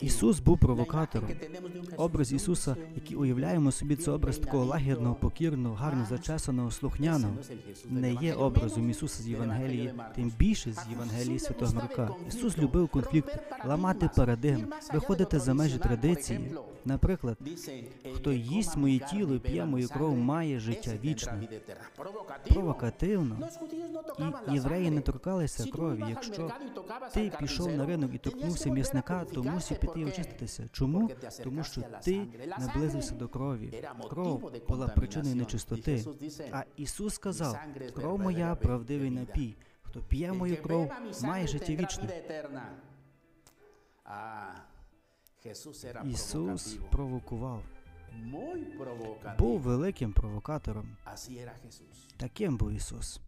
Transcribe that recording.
Ісус був провокатором. Образ Ісуса, який уявляємо собі, це образ такого лагідного, покірного, гарно зачесаного, слухняного, не є образом Ісуса з Євангелії, тим більше з Євангелії Святого Марка. Ісус любив конфлікт, ламати парадигм, виходити за межі традиції. Наприклад, хто їсть моє тіло і п'є мою кров, має життя вічне. Провокативно. І євреї не торкалися крові. Якщо ти пішов на ринок і торкнувся м'ясника, то мусив піти і очиститися. Чому? Тому що ти наблизився до крові. Кров була причиною нечистоти. А Ісус сказав: кров моя правдивий напій. Хто п'є мою кров, має життя вічне. Ісус провокував, був великим провокатором. Таким був Ісус.